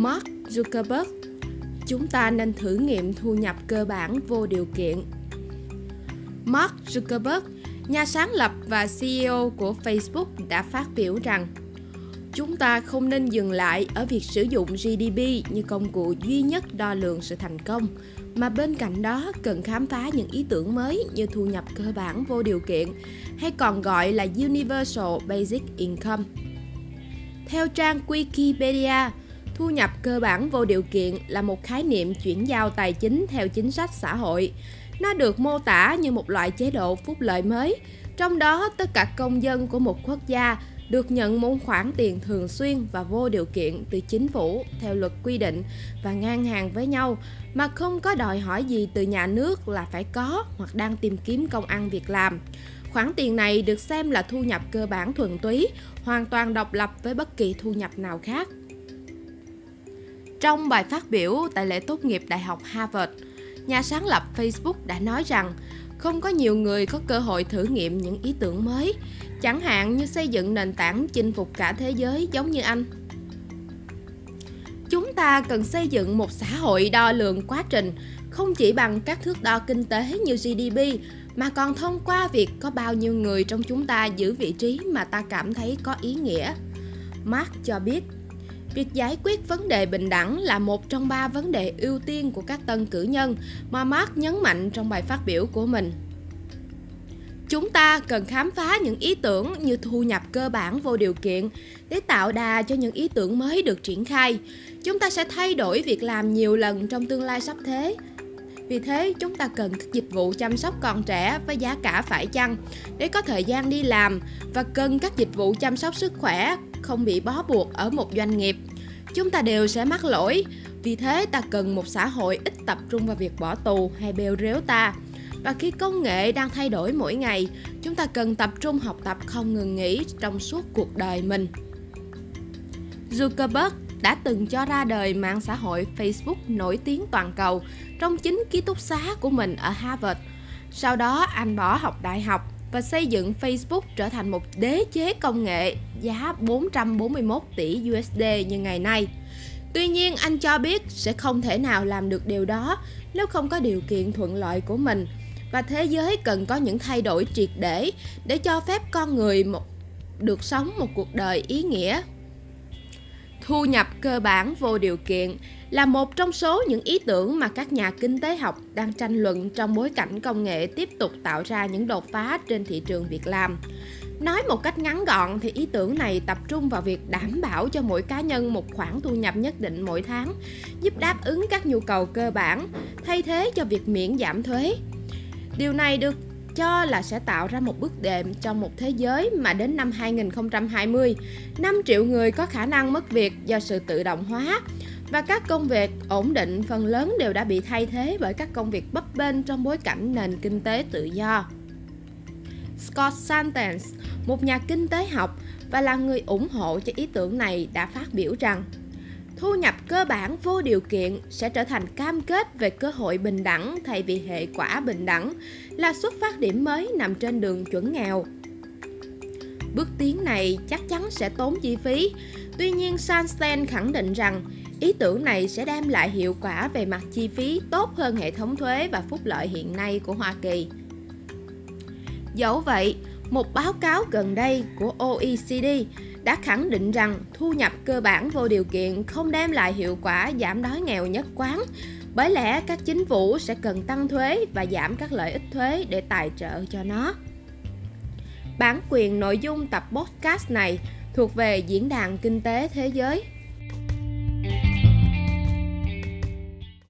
Mark Zuckerberg Chúng ta nên thử nghiệm thu nhập cơ bản vô điều kiện. Mark Zuckerberg, nhà sáng lập và CEO của Facebook đã phát biểu rằng chúng ta không nên dừng lại ở việc sử dụng GDP như công cụ duy nhất đo lường sự thành công mà bên cạnh đó cần khám phá những ý tưởng mới như thu nhập cơ bản vô điều kiện hay còn gọi là Universal Basic Income. Theo trang Wikipedia, thu nhập cơ bản vô điều kiện là một khái niệm chuyển giao tài chính theo chính sách xã hội. Nó được mô tả như một loại chế độ phúc lợi mới, trong đó tất cả công dân của một quốc gia được nhận một khoản tiền thường xuyên và vô điều kiện từ chính phủ theo luật quy định và ngang hàng với nhau mà không có đòi hỏi gì từ nhà nước là phải có hoặc đang tìm kiếm công ăn việc làm. Khoản tiền này được xem là thu nhập cơ bản thuần túy, hoàn toàn độc lập với bất kỳ thu nhập nào khác. Trong bài phát biểu tại lễ tốt nghiệp Đại học Harvard, nhà sáng lập Facebook đã nói rằng không có nhiều người có cơ hội thử nghiệm những ý tưởng mới, chẳng hạn như xây dựng nền tảng chinh phục cả thế giới giống như anh. Chúng ta cần xây dựng một xã hội đo lường quá trình không chỉ bằng các thước đo kinh tế như GDP mà còn thông qua việc có bao nhiêu người trong chúng ta giữ vị trí mà ta cảm thấy có ý nghĩa. Mark cho biết Việc giải quyết vấn đề bình đẳng là một trong ba vấn đề ưu tiên của các tân cử nhân, mà Mark nhấn mạnh trong bài phát biểu của mình. Chúng ta cần khám phá những ý tưởng như thu nhập cơ bản vô điều kiện để tạo đà cho những ý tưởng mới được triển khai. Chúng ta sẽ thay đổi việc làm nhiều lần trong tương lai sắp thế. Vì thế, chúng ta cần các dịch vụ chăm sóc con trẻ với giá cả phải chăng để có thời gian đi làm và cần các dịch vụ chăm sóc sức khỏe không bị bó buộc ở một doanh nghiệp. Chúng ta đều sẽ mắc lỗi, vì thế ta cần một xã hội ít tập trung vào việc bỏ tù hay bêu rếu ta. Và khi công nghệ đang thay đổi mỗi ngày, chúng ta cần tập trung học tập không ngừng nghỉ trong suốt cuộc đời mình. Zuckerberg đã từng cho ra đời mạng xã hội Facebook nổi tiếng toàn cầu trong chính ký túc xá của mình ở Harvard. Sau đó anh bỏ học đại học và xây dựng Facebook trở thành một đế chế công nghệ giá 441 tỷ USD như ngày nay. Tuy nhiên, anh cho biết sẽ không thể nào làm được điều đó nếu không có điều kiện thuận lợi của mình và thế giới cần có những thay đổi triệt để để cho phép con người một được sống một cuộc đời ý nghĩa. Thu nhập cơ bản vô điều kiện là một trong số những ý tưởng mà các nhà kinh tế học đang tranh luận trong bối cảnh công nghệ tiếp tục tạo ra những đột phá trên thị trường việc làm. Nói một cách ngắn gọn thì ý tưởng này tập trung vào việc đảm bảo cho mỗi cá nhân một khoản thu nhập nhất định mỗi tháng, giúp đáp ứng các nhu cầu cơ bản, thay thế cho việc miễn giảm thuế. Điều này được cho là sẽ tạo ra một bước đệm cho một thế giới mà đến năm 2020, 5 triệu người có khả năng mất việc do sự tự động hóa và các công việc ổn định phần lớn đều đã bị thay thế bởi các công việc bấp bênh trong bối cảnh nền kinh tế tự do. Scott Santens, một nhà kinh tế học và là người ủng hộ cho ý tưởng này đã phát biểu rằng thu nhập cơ bản vô điều kiện sẽ trở thành cam kết về cơ hội bình đẳng thay vì hệ quả bình đẳng, là xuất phát điểm mới nằm trên đường chuẩn nghèo. Bước tiến này chắc chắn sẽ tốn chi phí. Tuy nhiên, Sunstein khẳng định rằng ý tưởng này sẽ đem lại hiệu quả về mặt chi phí tốt hơn hệ thống thuế và phúc lợi hiện nay của hoa kỳ. Dẫu vậy một báo cáo gần đây của oecd đã khẳng định rằng thu nhập cơ bản vô điều kiện không đem lại hiệu quả giảm đói nghèo nhất quán. Bởi lẽ các chính phủ sẽ cần tăng thuế và giảm các lợi ích thuế để tài trợ cho nó. Bản quyền nội dung tập podcast này thuộc về diễn đàn kinh tế thế giới.